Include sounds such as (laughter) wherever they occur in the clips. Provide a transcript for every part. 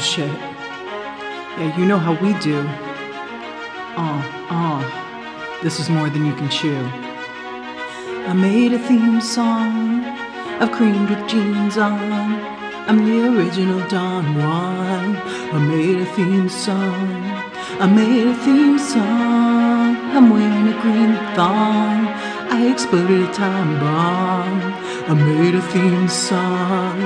shit. Yeah, you know how we do. Uh, uh. This is more than you can chew. I made a theme song. I've creamed with jeans on. I'm the original Don Juan. I made a theme song. I made a theme song. I'm wearing a green thong. I exploded a time bomb. I made a theme song.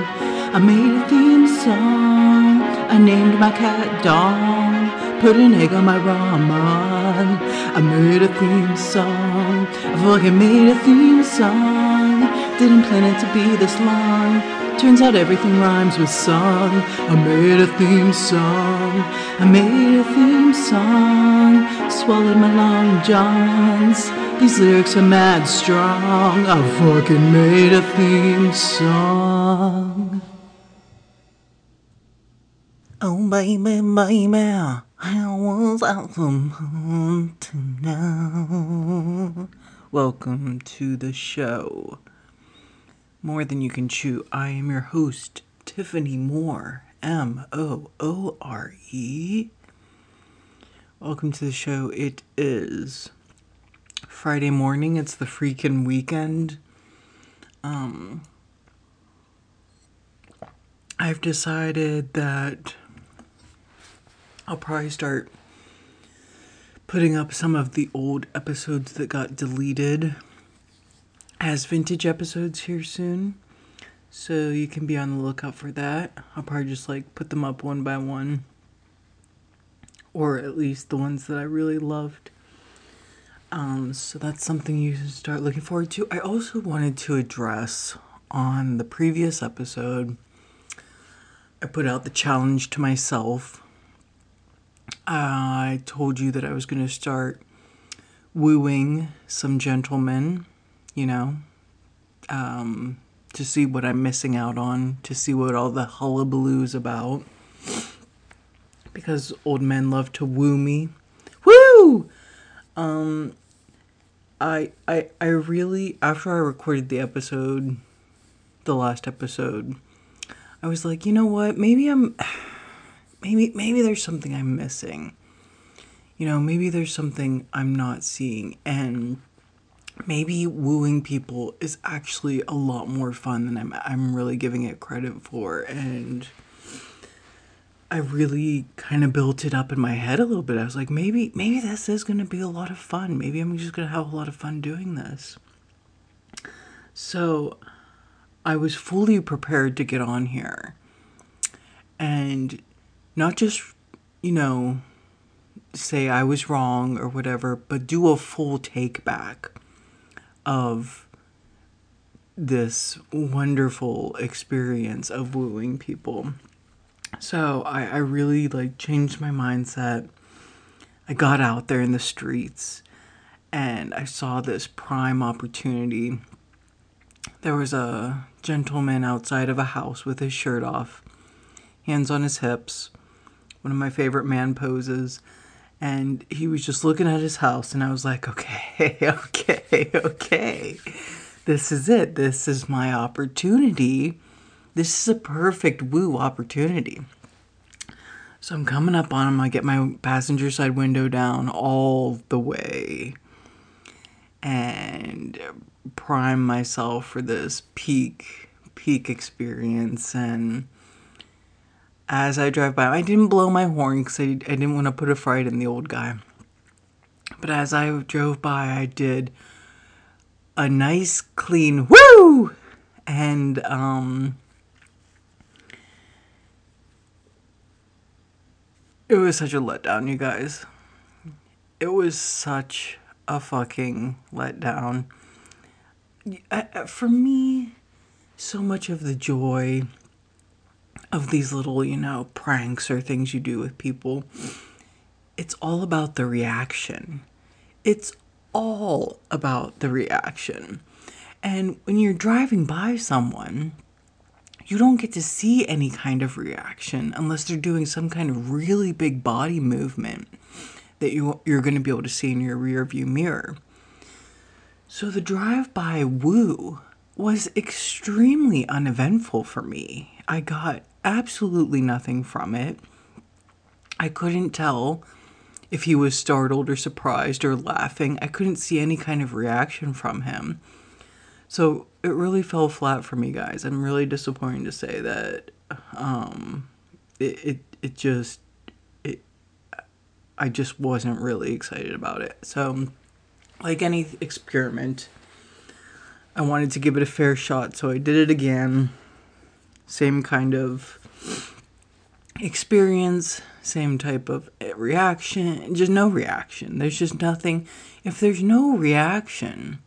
I made a theme song. I named my cat Dawn. Put an egg on my ramen. I made a theme song. I fucking made a theme song. Didn't plan it to be this long. Turns out everything rhymes with song. I made a theme song. I made a theme song. Swallowed my long johns. These lyrics are mad strong. I fucking made a theme song. Oh baby, baby, how was I supposed to know? Welcome to the show. More than you can chew. I am your host, Tiffany Moore, M O O R E. Welcome to the show. It is Friday morning. It's the freaking weekend. Um, I've decided that I'll probably start putting up some of the old episodes that got deleted as vintage episodes here soon. So you can be on the lookout for that. I'll probably just like put them up one by one. Or at least the ones that I really loved. Um, so that's something you should start looking forward to. I also wanted to address on the previous episode, I put out the challenge to myself I told you that I was going to start wooing some gentlemen, you know, um, to see what I'm missing out on, to see what all the hullabaloo is about. Because old men love to woo me. Woo! Um, I, I, I really, after I recorded the episode, the last episode, I was like, you know what? Maybe I'm maybe maybe there's something I'm missing. You know, maybe there's something I'm not seeing and maybe wooing people is actually a lot more fun than I'm I'm really giving it credit for and I really kind of built it up in my head a little bit. I was like, maybe maybe this is going to be a lot of fun. Maybe I'm just going to have a lot of fun doing this. So, I was fully prepared to get on here. And not just, you know, say I was wrong or whatever, but do a full take back of this wonderful experience of wooing people. So I, I really like changed my mindset. I got out there in the streets and I saw this prime opportunity. There was a gentleman outside of a house with his shirt off, hands on his hips, one of my favorite man poses. And he was just looking at his house, and I was like, okay, (laughs) okay, okay. This is it. This is my opportunity. This is a perfect woo opportunity. So I'm coming up on him. I get my passenger side window down all the way and prime myself for this peak, peak experience. And as I drive by. I didn't blow my horn because I, I didn't want to put a fright in the old guy. But as I drove by, I did a nice clean woo! And, um, it was such a letdown, you guys. It was such a fucking letdown. For me, so much of the joy of these little, you know, pranks or things you do with people, it's all about the reaction. It's all about the reaction. And when you're driving by someone, you don't get to see any kind of reaction unless they're doing some kind of really big body movement that you, you're going to be able to see in your rear view mirror. So the drive by woo was extremely uneventful for me. I got absolutely nothing from it. I couldn't tell if he was startled or surprised or laughing. I couldn't see any kind of reaction from him. So it really fell flat for me, guys. I'm really disappointed to say that um, it, it it just it I just wasn't really excited about it. So like any experiment, I wanted to give it a fair shot, so I did it again. Same kind of experience, same type of reaction, just no reaction. There's just nothing. If there's no reaction,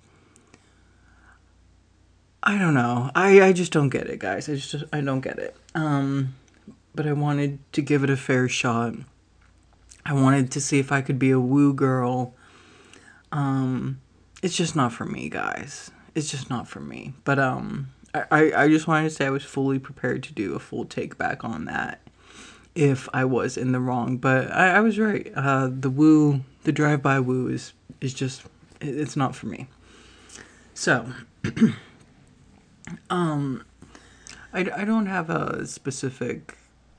I don't know. I, I just don't get it, guys. I just I don't get it. Um, but I wanted to give it a fair shot. I wanted to see if I could be a woo girl. Um, it's just not for me, guys. It's just not for me. But um, I, I just wanted to say I was fully prepared to do a full take back on that if I was in the wrong. But I, I was right. Uh, the woo, the drive by woo is is just it's not for me. So, (clears throat) um, I, I don't have a specific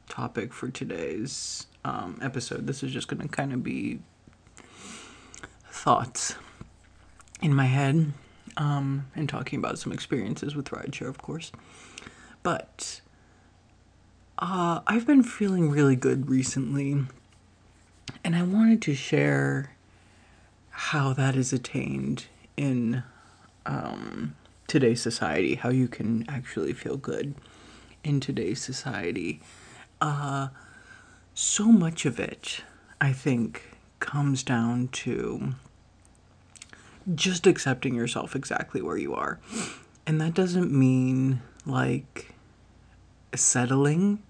topic for today's um, episode. This is just going to kind of be thoughts in my head um, and talking about some experiences with rideshare, of course. But uh, I've been feeling really good recently, and I wanted to share how that is attained in um, today's society, how you can actually feel good in today's society. Uh, so much of it, I think, comes down to just accepting yourself exactly where you are. And that doesn't mean like settling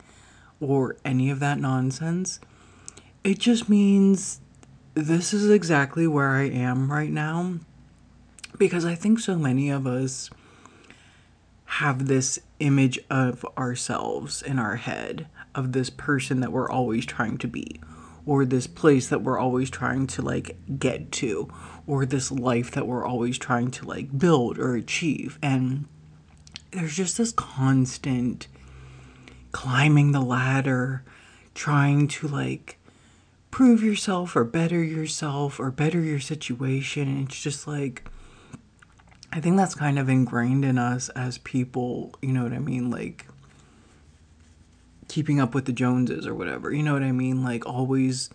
or any of that nonsense. It just means this is exactly where I am right now. Because I think so many of us have this image of ourselves in our head, of this person that we're always trying to be, or this place that we're always trying to like get to, or this life that we're always trying to like build or achieve. And there's just this constant climbing the ladder, trying to like prove yourself or better yourself or better your situation. And it's just like, I think that's kind of ingrained in us as people, you know what I mean? Like, keeping up with the Joneses or whatever, you know what I mean? Like, always,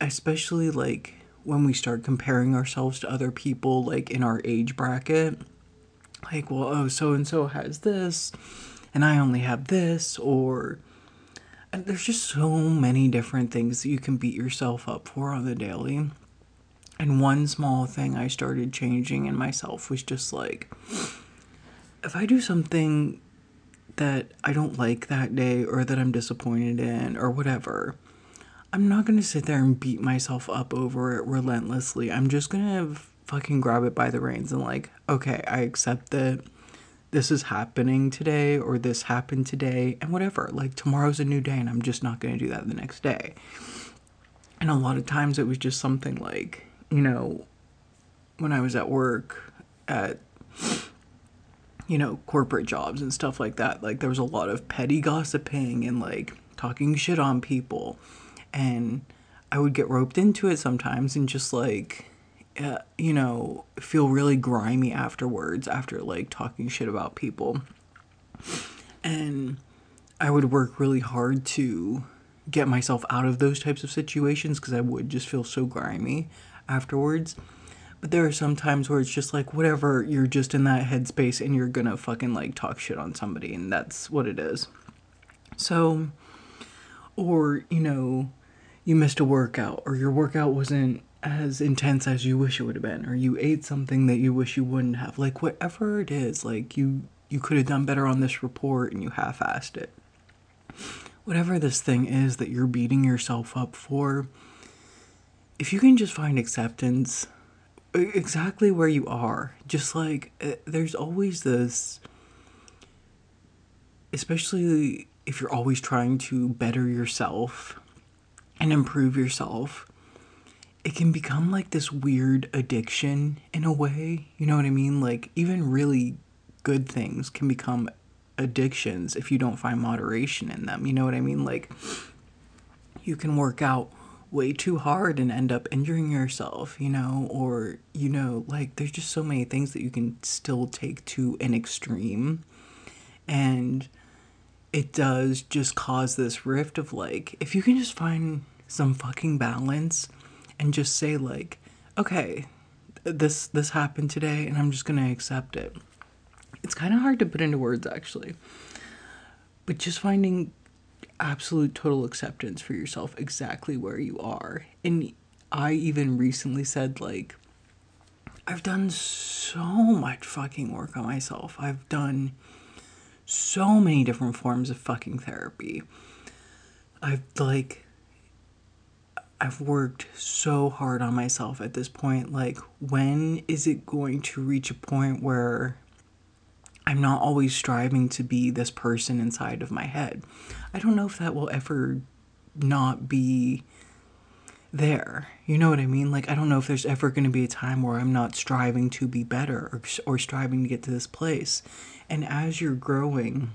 especially like when we start comparing ourselves to other people like in our age bracket like well oh so and so has this and i only have this or there's just so many different things that you can beat yourself up for on the daily and one small thing i started changing in myself was just like if i do something that i don't like that day or that i'm disappointed in or whatever I'm not gonna sit there and beat myself up over it relentlessly. I'm just gonna fucking grab it by the reins and like, okay, I accept that this is happening today or this happened today and whatever. Like tomorrow's a new day and I'm just not gonna do that the next day. And a lot of times it was just something like, you know, when I was at work at you know, corporate jobs and stuff like that, like there was a lot of petty gossiping and like talking shit on people and I would get roped into it sometimes and just like uh, you know feel really grimy afterwards after like talking shit about people and I would work really hard to get myself out of those types of situations because I would just feel so grimy afterwards. But there are some times where it's just like whatever, you're just in that headspace and you're gonna fucking like talk shit on somebody, and that's what it is. So, or, you know, you missed a workout or your workout wasn't as intense as you wish it would have been or you ate something that you wish you wouldn't have like whatever it is like you you could have done better on this report and you half-assed it whatever this thing is that you're beating yourself up for if you can just find acceptance exactly where you are just like there's always this especially if you're always trying to better yourself and improve yourself, it can become like this weird addiction in a way. You know what I mean? Like, even really good things can become addictions if you don't find moderation in them. You know what I mean? Like, you can work out way too hard and end up injuring yourself, you know, or, you know, like, there's just so many things that you can still take to an extreme. And it does just cause this rift of like, if you can just find some fucking balance and just say, like, okay, this this happened today and I'm just going to accept it. It's kind of hard to put into words actually. But just finding absolute total acceptance for yourself exactly where you are. And I even recently said like I've done so much fucking work on myself. I've done so many different forms of fucking therapy. I've like I've worked so hard on myself at this point. Like, when is it going to reach a point where I'm not always striving to be this person inside of my head? I don't know if that will ever not be there. You know what I mean? Like, I don't know if there's ever going to be a time where I'm not striving to be better or, or striving to get to this place. And as you're growing,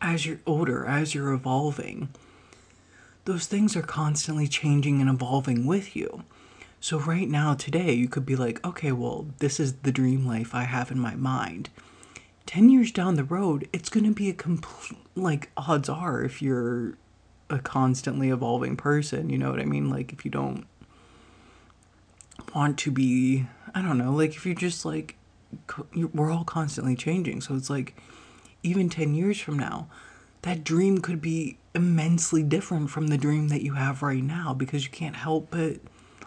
as you're older, as you're evolving, those things are constantly changing and evolving with you. So, right now, today, you could be like, okay, well, this is the dream life I have in my mind. 10 years down the road, it's going to be a complete, like, odds are if you're a constantly evolving person, you know what I mean? Like, if you don't want to be, I don't know, like, if you're just like, we're all constantly changing. So, it's like, even 10 years from now, that dream could be immensely different from the dream that you have right now because you can't help but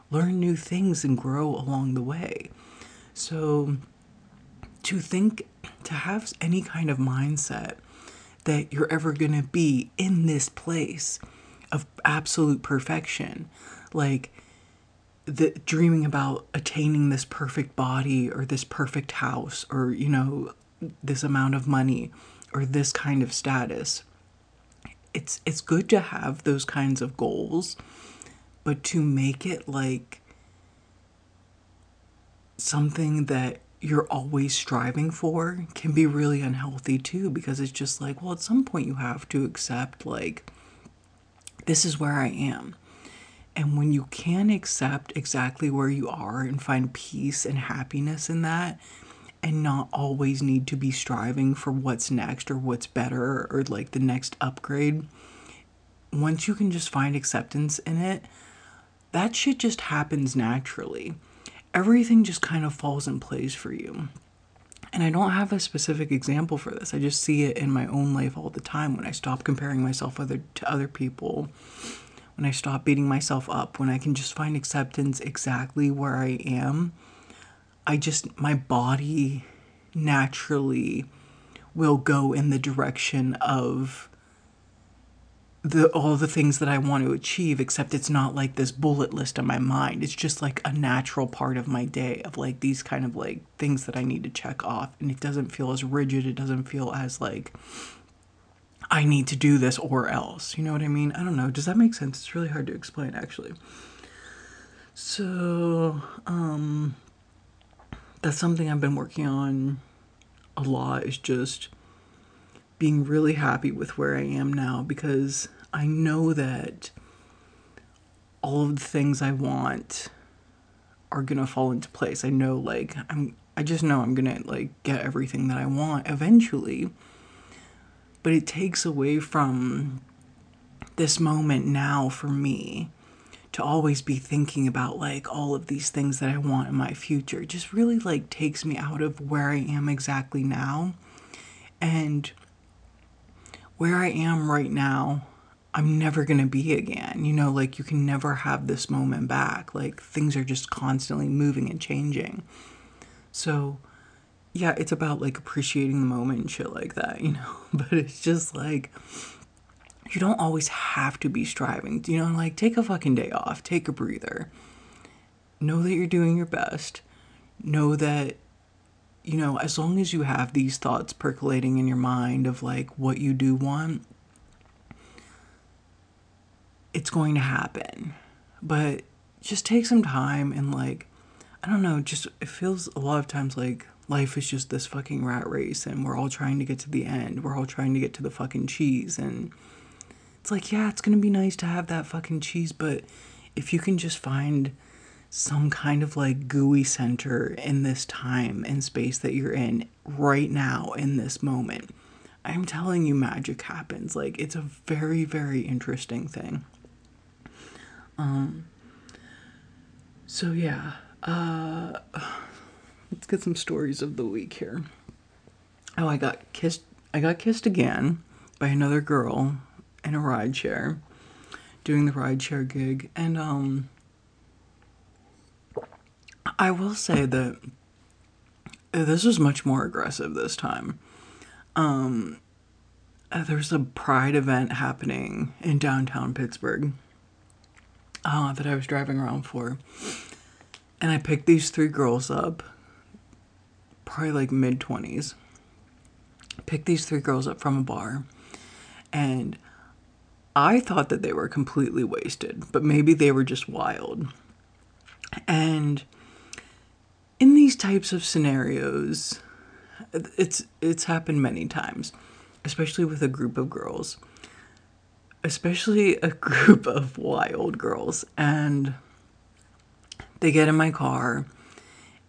learn new things and grow along the way. So, to think, to have any kind of mindset that you're ever going to be in this place of absolute perfection, like the dreaming about attaining this perfect body or this perfect house or, you know, this amount of money or this kind of status. It's it's good to have those kinds of goals, but to make it like something that you're always striving for can be really unhealthy too because it's just like, well, at some point you have to accept like this is where I am. And when you can accept exactly where you are and find peace and happiness in that, and not always need to be striving for what's next or what's better or like the next upgrade. Once you can just find acceptance in it, that shit just happens naturally. Everything just kind of falls in place for you. And I don't have a specific example for this. I just see it in my own life all the time when I stop comparing myself other to other people, when I stop beating myself up, when I can just find acceptance exactly where I am I just, my body naturally will go in the direction of the all the things that I want to achieve except it's not like this bullet list on my mind. It's just like a natural part of my day of like these kind of like things that I need to check off. And it doesn't feel as rigid. It doesn't feel as like I need to do this or else. You know what I mean? I don't know. Does that make sense? It's really hard to explain actually. So um that's something I've been working on a lot is just being really happy with where I am now because I know that all of the things I want are to fall into place. I know like I'm I just know I'm to like get everything that I want eventually. But it takes away from this moment now for me to always be thinking about like all of these things that I want in my future it just really like takes me out of where I am exactly now. And where I am right now, I'm never going to be again. You know, like you can never have this moment back. Like things are just constantly moving and changing. So, yeah, it's about like appreciating the moment and shit like that, you know. (laughs) But it's just like you don't always have to be striving. You know, like take a fucking day off, take a breather. Know that you're doing your best. Know that, you know, as long as you have these thoughts percolating in your mind of like what you do want, it's going to happen. But just take some time and like, I don't know, just it feels a lot of times like life is just this fucking rat race and we're all trying to get to the end. We're all trying to get to the fucking cheese. And it's like, yeah, it's gonna be nice to have that fucking cheese, but if you can just find some kind of like gooey center in this time and space that you're in right now in this moment, I'm telling you, magic happens. Like, it's a very, very interesting thing. Um, so yeah, uh, (sighs) let's get some stories of the week here. Oh, I got kissed. I got kissed again by another girl in a ride share, doing the ride share gig, and um, I will say that this was much more aggressive this time. Um, uh, there's a pride event happening in downtown Pittsburgh uh, that I was driving around for. And I picked these three girls up, probably like mid 20s. Picked these three girls up from a bar. And I thought that they were completely wasted, but maybe they were just wild. And in these types of scenarios, it's it's happened many times, especially with a group of girls especially a (laughs) group of wild girls, and they get in my car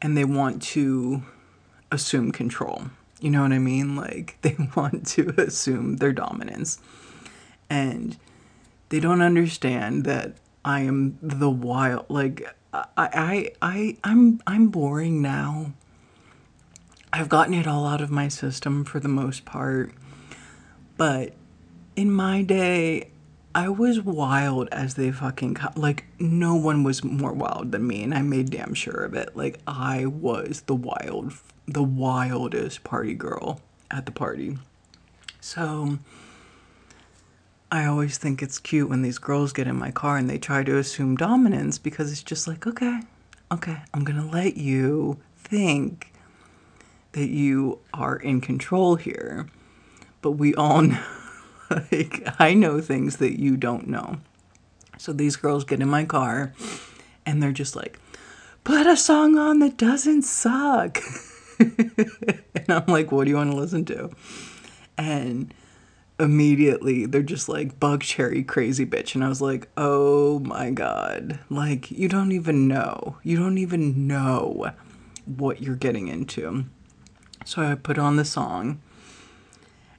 and they want to assume control. You know what I mean? Like, (laughs) they want to assume their dominance. And they don't understand that I am the wild like I I I I'm I'm boring now. I've gotten it all out of my system for the most part. But in my day, I was wild as they fucking co- like no one was more wild than me and I made damn sure of it. Like I was the wild the wildest party girl at the party. So I always think it's cute when these girls get in my car and they try to assume dominance because it's just like, okay, okay, I'm going to let you think that you are in control here. But we all know (laughs) like, I know things that you don't know. So these girls get in my car and they're just like, put a song on that doesn't suck. (laughs) and I'm like, what do you want to listen to? And immediately they're just like Buckcherry crazy bitch. And i was like oh my god. Like you don't even know. You don't even know what you're getting into. So i put on the song.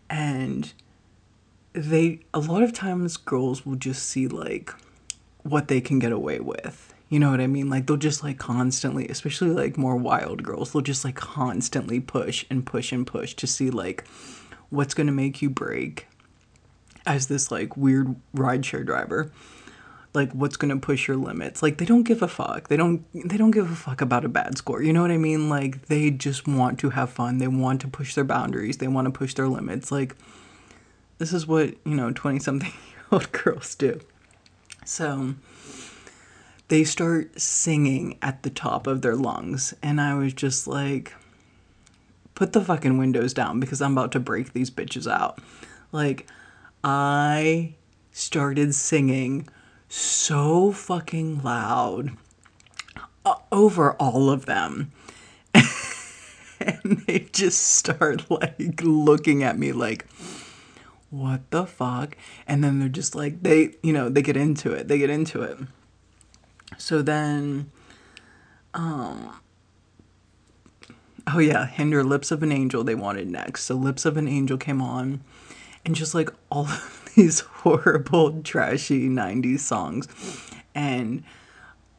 And they a lot of times girls will just see like what they can get away with. You know what I mean? Like they'll just like constantly, especially like more wild girls, they'll just like constantly push and push and push to see like what's going to make you break as this like weird rideshare driver. Like what's going to push your limits. Like they don't give a fuck. They don't they don't give a fuck about a bad score. You know what I mean? Like they just want to have fun. They want to push their boundaries. They want to push their limits. Like this is what, you know, 20 something year old (laughs) girls do. So they start singing at the top of their lungs. And I was just like, put the fucking windows down because I'm about to break these bitches out. Like, I started singing so fucking loud uh, over all of them. (laughs) and they just start like looking at me like, what the fuck? And then they're just like, they, you know, they get into it. They get into it. So then, um, oh yeah, Hinder Lips of an Angel they wanted next. So Lips of an Angel came on, and just like all of (laughs) these horrible, trashy 90s songs. And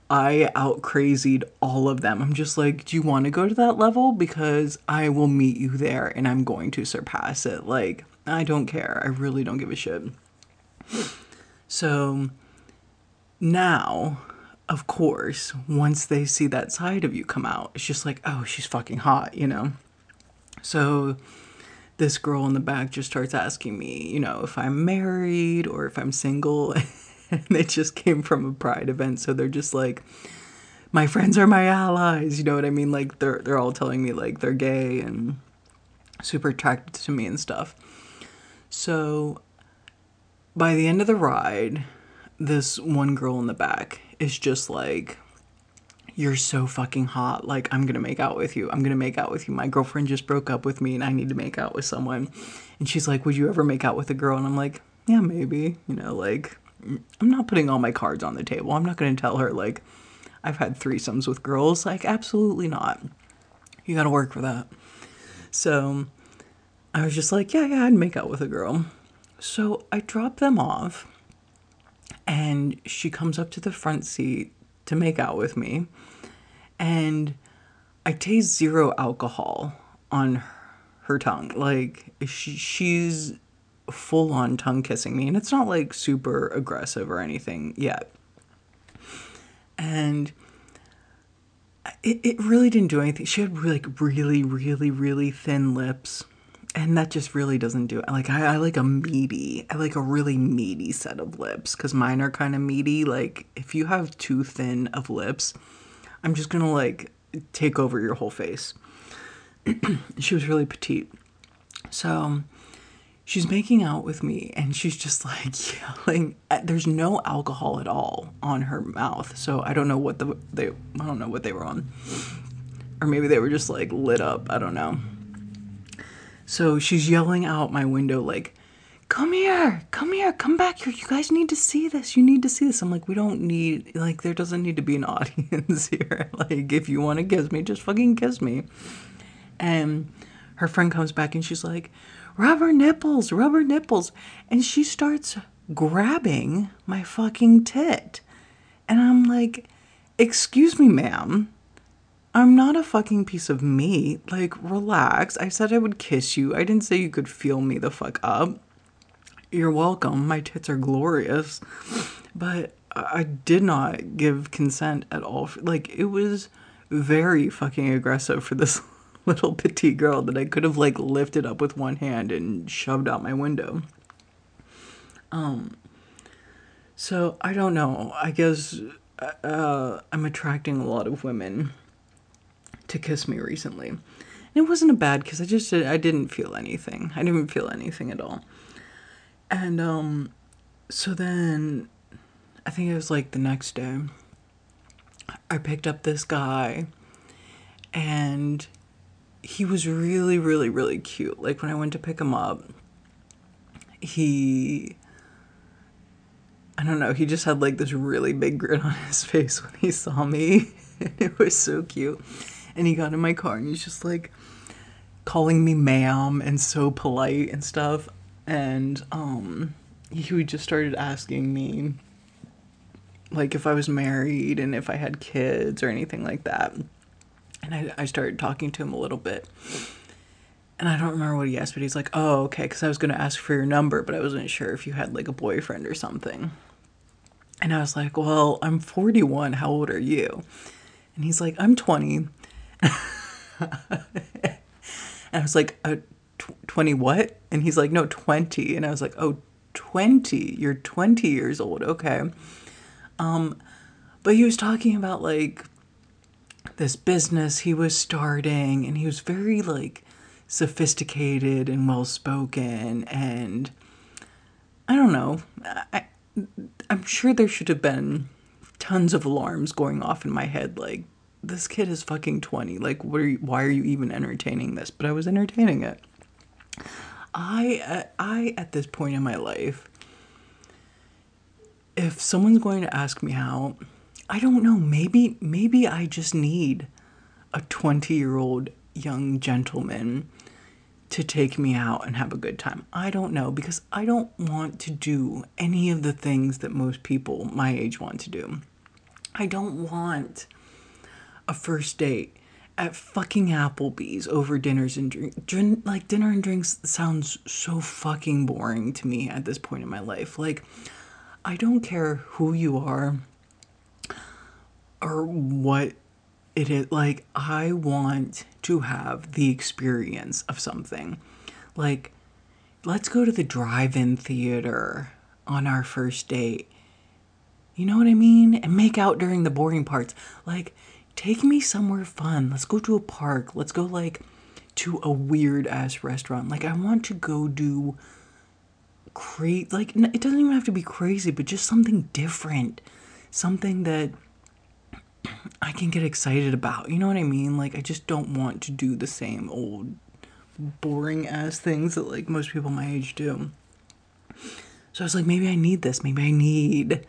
I out crazied all of them. I'm just like, do you want to go to that level? Because I will meet you there and I'm going to surpass it. Like, I don't care. I really don't give a shit. So now, of course, once they see that side of you come out, it's just like, oh, she's fucking hot, you know? So this girl in the back just starts asking me, you know, if I'm married or if I'm single. (laughs) and they just came from a pride event. So they're just like, my friends are my allies. You know what I mean? Like they're they're all telling me like they're gay and super attracted to me and stuff. So by the end of the ride, this one girl in the back is just like, you're so fucking hot. Like, I'm gonna make out with you. I'm gonna make out with you. My girlfriend just broke up with me and I need to make out with someone. And she's like, Would you ever make out with a girl? And I'm like, Yeah, maybe. You know, like, I'm not putting all my cards on the table. I'm not gonna tell her, like, I've had threesomes with girls. Like, absolutely not. You gotta work for that. So I was just like, Yeah, yeah, I'd make out with a girl. So I drop them off and she comes up to the front seat to make out with me. And I taste zero alcohol on her tongue. Like she, she's full on tongue kissing me, and it's not like super aggressive or anything yet. And it, it really didn't do anything. She had like really, really, really thin lips and that just really doesn't do it. Like I, I like a meaty, I like a really meaty set of lips because mine are kind of meaty. Like if you have too thin of lips, I'm just gonna like take over your whole face. (clears throat) she was really petite, so she's making out with me and she's just like (laughs) yelling. There's no alcohol at all on her mouth, so I don't know what the they I don't know what they were on, or maybe they were just like lit up. I don't know so she's yelling out my window, like, come here, come here, come back here. You guys need to see this. You need to see this. I'm like, we don't need, like, there doesn't need to be an (laughs) audience here. like, if you want to kiss me, just fucking kiss me. And her friend comes back and she's like, rubber nipples, rubber nipples. And she starts grabbing my fucking tit. And I'm like, excuse me, ma'am. I'm not a fucking piece of meat. Like, relax. I said I would kiss you. I didn't say you could feel me the fuck up. You're welcome. My tits are glorious. But I did not give consent at all. Like, it was very fucking aggressive for this (laughs) little petite girl that I could have, like, lifted up with one hand and shoved out my window. Um, so I don't know. I guess uh, I'm attracting a lot of women to kiss me recently. And it wasn't a bad kiss. I just I didn't feel anything. I didn't feel anything at all. And um so then I think it was like the next day I picked up this guy and he was really really really cute. Like when I went to pick him up, he I don't know, he just had like this really big grin on his (laughs) face when he saw me. (laughs) it was so cute and he got in my car and he's just like calling me ma'am and so polite and stuff and um he just started asking me like if I was married and if I had kids or anything like that. And I, I started talking to him a little bit. And I don't remember what he asked, but he's like, oh, okay, because I was going to ask for your number, but I wasn't sure if you had like a boyfriend or something. And I was like, well, I'm 41. How old are you? And he's like, I'm 20. And (laughs) I was like, uh, tw- 20 what? And he's like, no, 20. And I was like, oh, 20. You're 20 years old. Okay. Um, but he was talking about like this business he was starting and he was very like sophisticated and well spoken and I don't know. I, I'm sure there should have been tons of alarms going off in my head like this kid is fucking 20. Like, what are you, why are you even entertaining this? But I was entertaining it. I, uh, I, at this point in my life, if someone's going to ask me out, I don't know, maybe, maybe I just need a 20 year old young gentleman to take me out and have a good time. I don't know because I don't want to do any of the things that most people my age want to do. I don't want a first date at fucking Applebee's over dinners and. Drink, like dinner and drinks sounds so fucking boring to me at this point in my life. Like I don't care who you are or what it is. Like I want to have the experience of something. Like let's go to the drive-in theater on our first date. You know what I mean? And make out during the boring parts. Like take me somewhere fun. Let's go to a park. Let's go like to a weird ass restaurant. Like I want to go do crazy like it doesn't even have to be crazy, but just something different. Something that I can get excited about. You know what I mean? Like I just don't want to do the same old boring ass things that like most people my age do. So I was like, maybe I need this. Maybe I need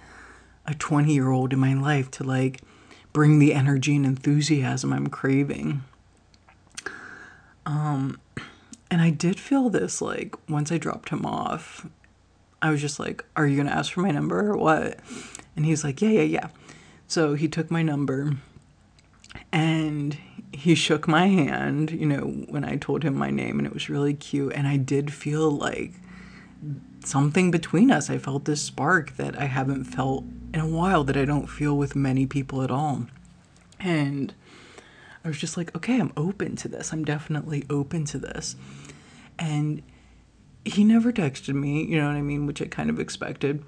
a 20 year old in my life to like bring the energy and enthusiasm I'm craving. Um, and I did feel this like once I dropped him off, I was just like, Are you gonna ask for my number or what? And he's like, Yeah, yeah, yeah. So he took my number and he shook my hand, you know, when I told him my name, and it was really cute. And I did feel like something between us. I felt this spark that I haven't felt in a while, that I don't feel with many people at all. And I was just like, okay, I'm open to this. I'm definitely open to this. And he never texted me, you know what I mean, which I kind of expected.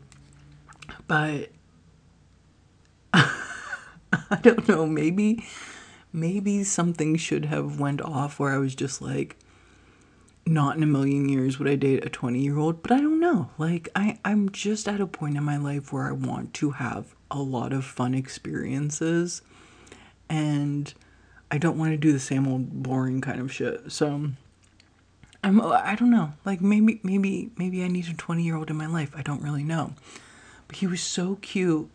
But (laughs) I don't know, maybe maybe something should have went off where I was just like not in a million years would I date a 20 year old, but I don't know. Like I I'm just at a point in my life where I want to have a lot of fun experiences and I don't want to do the same old boring kind of shit. So I'm I don't know. Like maybe maybe maybe I need a 20 year old in my life. I don't really know. But he was so cute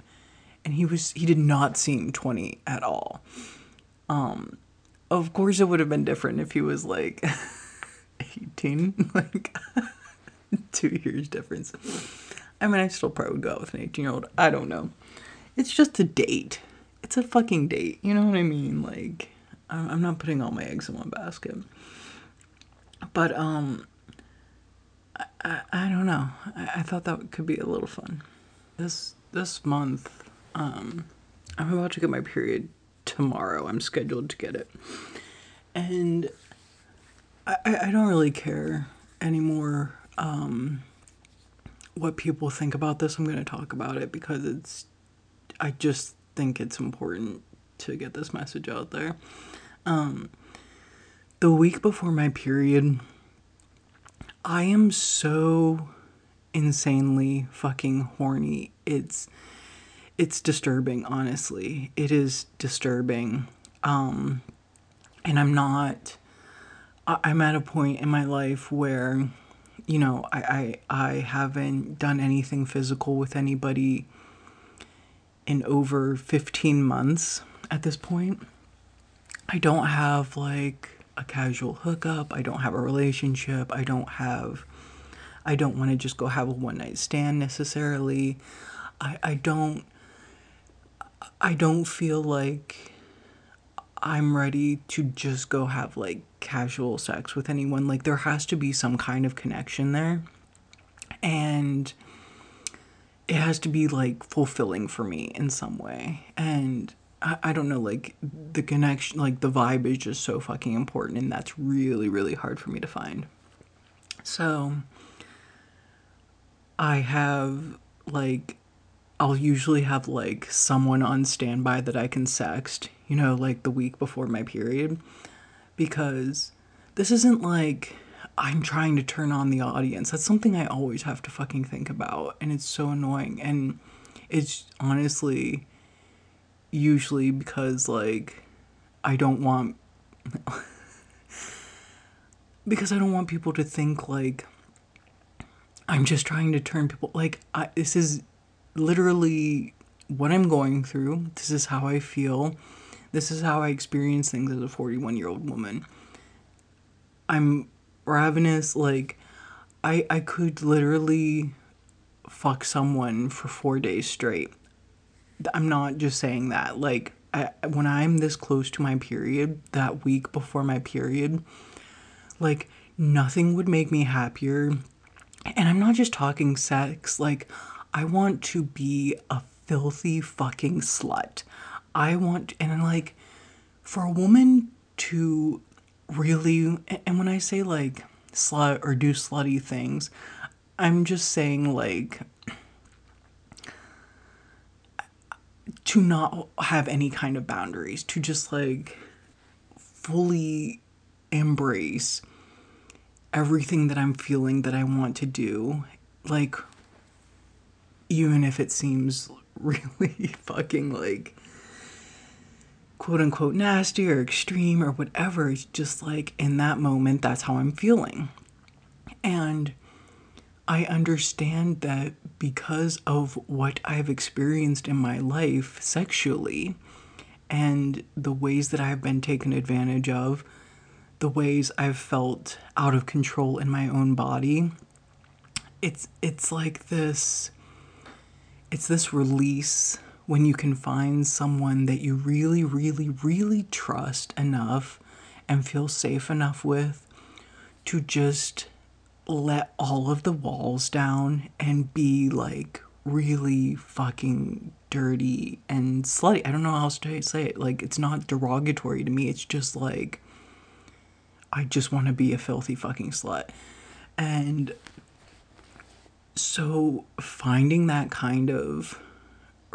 and he was he did not seem 20 at all. Um of course it would have been different if he was like (laughs) 18 (laughs) like (laughs) 2 years difference. I mean I still probably would go out with an 18 year old. I don't know. It's just a date. It's a fucking date. You know what I mean? Like I'm not putting all my eggs in one basket. But um I, I, I don't know. I, I thought that could be a little fun. This this month um, I'm about to get my period tomorrow. I'm scheduled to get it. And I, I don't really care anymore um, what people think about this. I'm going to talk about it because it's, I just think it's important to get this message out there. Um, the week before my period, I am so insanely fucking horny. It's it's disturbing, honestly. It is disturbing. Um, and I'm not, I'm at a point in my life where, you know, I, I, I haven't done anything physical with anybody in over 15 months at this point. I don't have like a casual hookup. I don't have a relationship. I don't have, I don't want to just go have a one night stand necessarily. I, I don't I don't feel like I'm ready to just go have like casual sex with anyone. Like there has to be some kind of connection there. And it has to be like fulfilling for me in some way. And I, I don't know, like the connection, like the vibe is just so fucking important. And that's really, really hard for me to find. So I have like I'll usually have like someone on standby that I can sext, you know, like the week before my period. Because this isn't like I'm trying to turn on the audience. That's something I always have to fucking think about. And it's so annoying. And it's honestly usually because like I don't want. (laughs) because I don't want people to think like I'm just trying to turn people like I, this is literally what I'm going through. This is how I feel. This is how I experience things as a 41 year old woman. I'm ravenous. Like, I, I could literally fuck someone for four days straight. I'm not just saying that. Like, I, when I'm this close to my period, that week before my period, like, nothing would make me happier. And I'm not just talking sex, like, I want to be a filthy fucking slut. I want, and like, for a woman to really, and when I say like slut or do slutty things, I'm just saying like, to not have any kind of boundaries, to just like fully embrace everything that I'm feeling that I want to do. Like, even if it seems (laughs) really fucking like quote unquote nasty or extreme or whatever. It's just like in that moment, that's how I'm feeling. And I understand that because of what I've experienced in my life sexually and the ways that I've been taken advantage of, the ways I've felt out of control in my own body, it's it's like this it's this release when you can find someone that you really really really trust enough and feel safe enough with to just let all of the walls down and be like really fucking dirty and slutty. I don't know how else to say it. Like, it's not derogatory to me. It's just like, I just want to be a filthy fucking slut. And so finding that kind of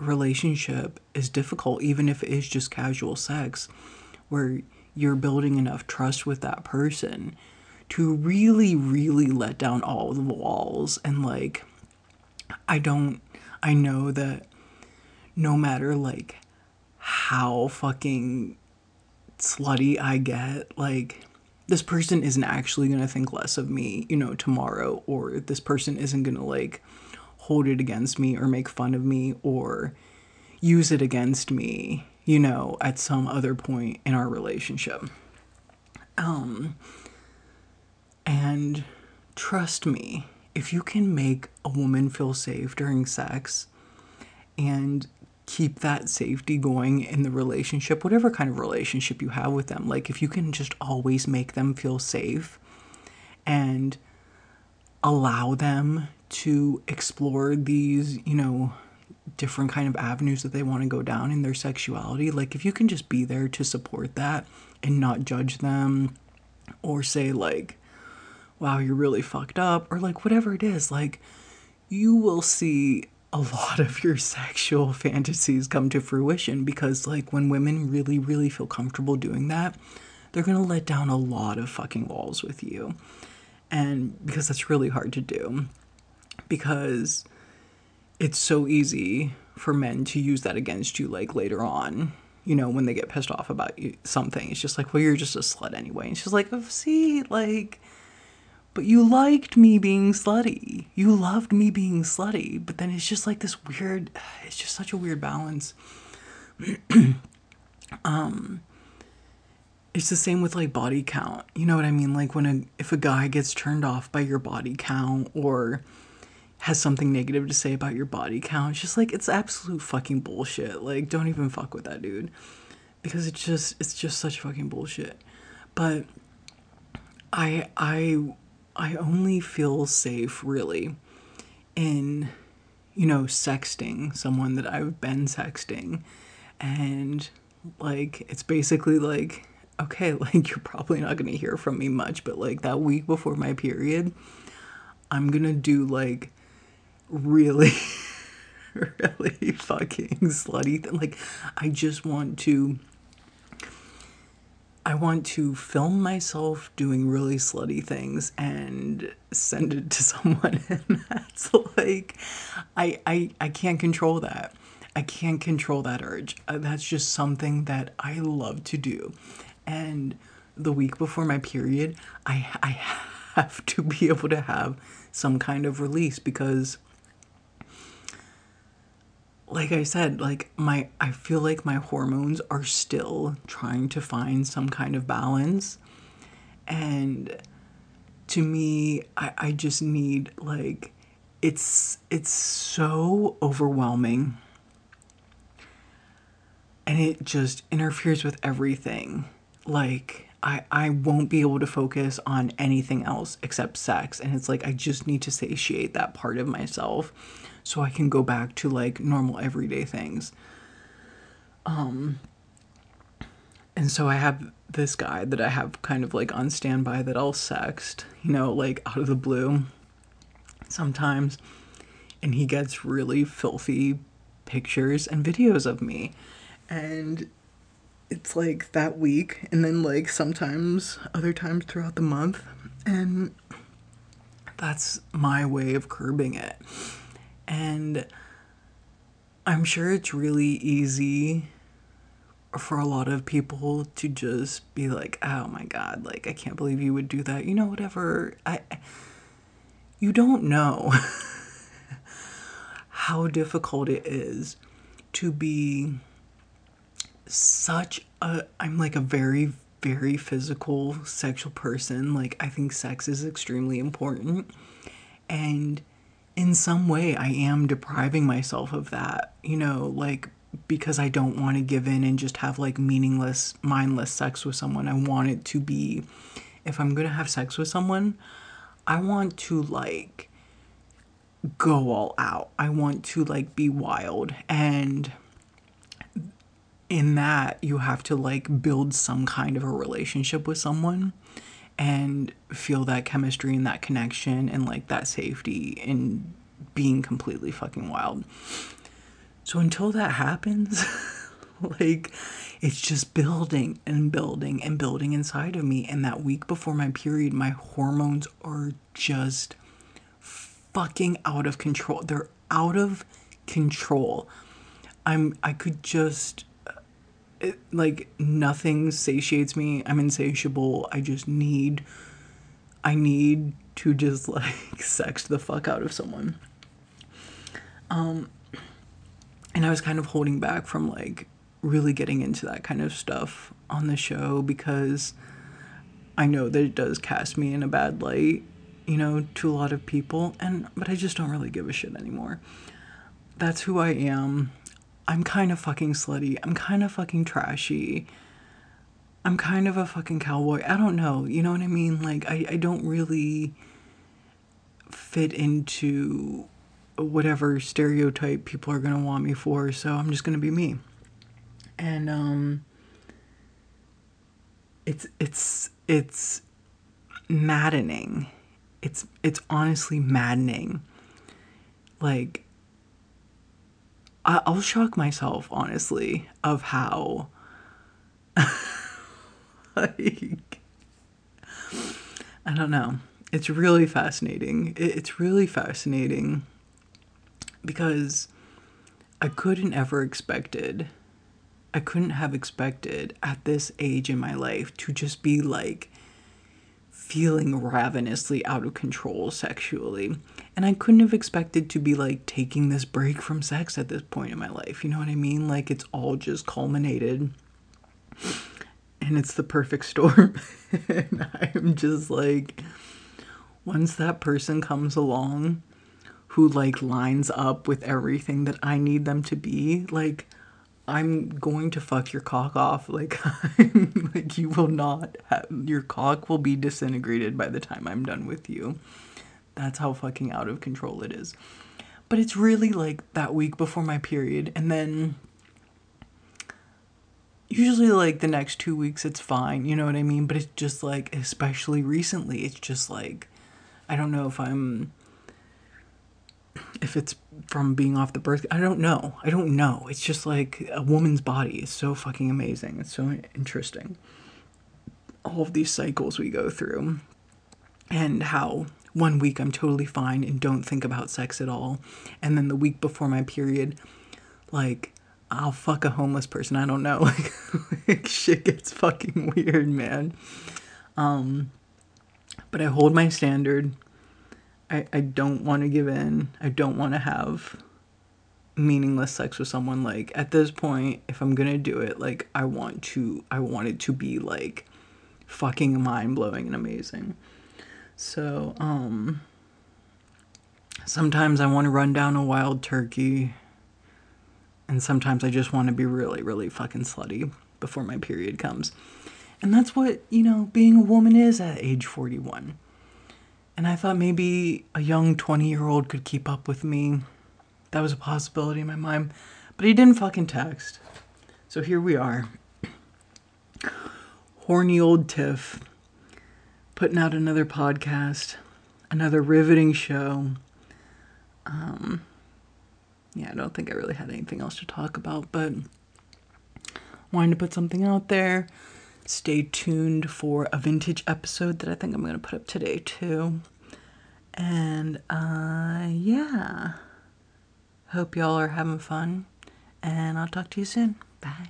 relationship is difficult, even if it is just casual sex, where you're building enough trust with that person to really, really let down all the walls. And like, I don't, I know that no matter like how fucking slutty I get, like, this person isn't actually to think less of me, you know, tomorrow, or this person isn't to like hold it against me or make fun of me or use it against me, you know, at some other point in our relationship. Um, and trust me, if you can make a woman feel safe during sex and keep that safety going in the relationship, whatever kind of relationship you have with them. Like, if you can just always make them feel safe and allow them to explore these, you know, different kind of avenues that they want to go down in their sexuality, like, if you can just be there to support that and not judge them or say, like, wow, you're really fucked up, or like whatever it is, like, you will see a lot of your sexual (laughs) fantasies come to fruition because like when women really really feel comfortable doing that they're going to let down a lot of fucking walls with you. And because that's really hard to do because it's so easy for men to use that against you like later on you know when they get pissed off about you something it's just like well you're just a slut anyway and she's like oh, see like but you liked me being slutty. You loved me being slutty. But then it's just like this weird, (sighs) it's just such a weird balance. (clears throat) um, it's the same with like body count. You know what I mean? Like when a if a guy gets turned off by your body count or has something negative to say about your body count, it's just like it's absolute fucking bullshit. Like don't even fuck with that dude. Because it's just it's just such fucking bullshit. But I I I only feel safe really in, you know, sexting someone that I've been sexting. And like, it's basically like, okay, (laughs) like, you're probably not gonna hear from me much, but like that week before my period, I'm gonna do like really, (laughs) really fucking slutty. Th- like, I just want to I want to film myself doing really slutty things and send it to (laughs) someone and that's like I I I can't control that. I can't control that urge. Uh, that's just something that I love to do. And the week before my period, I I (laughs) have to be able to have some kind of release because like I said, like my I feel like my hormones are still trying to find some kind of balance. And to me, I, I just need like it's it's so overwhelming and it just interferes with everything. Like I, I won't be able to focus on anything else except sex. And it's like I just need to satiate that part of myself so I can go back to like normal everyday things. Um and so I have this guy that I have kind of like on standby that I'll sext, you know, like out of the blue sometimes. And he gets really filthy pictures and videos of me. And it's like that week and then like sometimes other times throughout the month. And that's my way of curbing it. And I'm sure it's really easy for a lot of people to just be like, "Oh my god, like I can't believe you would do that." You know, whatever. I you don't know (laughs) how difficult it is to be such a I'm like a very very physical sexual person. Like I think sex is extremely important and in some way I am depriving myself of that. You know, like because I don't want to give in and just have like meaningless, mindless sex with someone. I want it to be, if I'm going to have sex with someone, I want to like go all out. I want to like be wild. And in that, you have to like build some kind of a relationship with someone and feel that chemistry and that connection and like that safety and being completely fucking wild. So until that happens, (laughs) like it's just building and building and building inside of me. And that week before my period, my hormones are just fucking out of control. They're out of control. I'm, I could just, it, like, nothing satiates me. I'm insatiable. I just need, I need to just, (laughs) like, sex the fuck out of someone. Um, and I was kind of holding back from like really getting into that kind of stuff on the show because I know that it does cast me in a bad light, you know, to a lot of people and but I just don't really give a shit anymore. That's who I am. I'm kind of fucking slutty. I'm kind of fucking trashy. I'm kind of a fucking cowboy. I don't know. You know what I mean? Like I, I don't really fit into whatever stereotype people are going to want me for, so I'm just going to be me. And um it's it's it's maddening. It's it's honestly maddening. Like I, I'll shock myself honestly of how (laughs) like I don't know. It's really fascinating. It's really fascinating because I couldn't ever expected I couldn't have expected at this age in my life to just be like feeling ravenously out of control sexually. And I couldn't have expected to be like taking this break from sex at this point in my life. You know what I mean? Like it's all just culminated. And it's the perfect storm. (laughs) and I'm just like once that person comes along who like lines up with everything that I need them to be, like I'm going to fuck your cock off. (laughs) Like, like you will not have, your cock will be disintegrated by the time I'm done with you. That's how fucking out of control it is. But it's really like that week before my period and then usually like the next 2 weeks it's fine, you know what I mean? But it's just like especially recently it's just like I don't know if I'm if it's from being off the birth i don't know. I don't know. It's just like a woman's body is so fucking amazing. It's so interesting. All of these cycles we go through and how one week i'm totally fine and don't think about sex at all. And then the week before my period like i'll fuck a homeless person. I don't know. (laughs) Like, shit gets fucking (laughs) weird man. Um but i hold my standard I, I don't want to give in. I don't want to have meaningless sex with someone. Like at this point if i'm gonna do it like i want to i want it to be like fucking mind-blowing and amazing. So um sometimes i want to run down a wild turkey and sometimes i just want to be really really fucking slutty before my period comes. And that's what you know being a woman is at age 41 and I thought maybe a young 20 year old could keep up with me. That was a possibility in my mind. But he didn't fucking text. So here we are. Horny old Tiff putting out another podcast, another riveting show. Um, yeah, I don't think I really had anything else to talk about, but wanted to put something out there stay tuned for a vintage episode that I think I'm going to put up today too. And uh yeah. Hope y'all are having fun and I'll talk to you soon. Bye.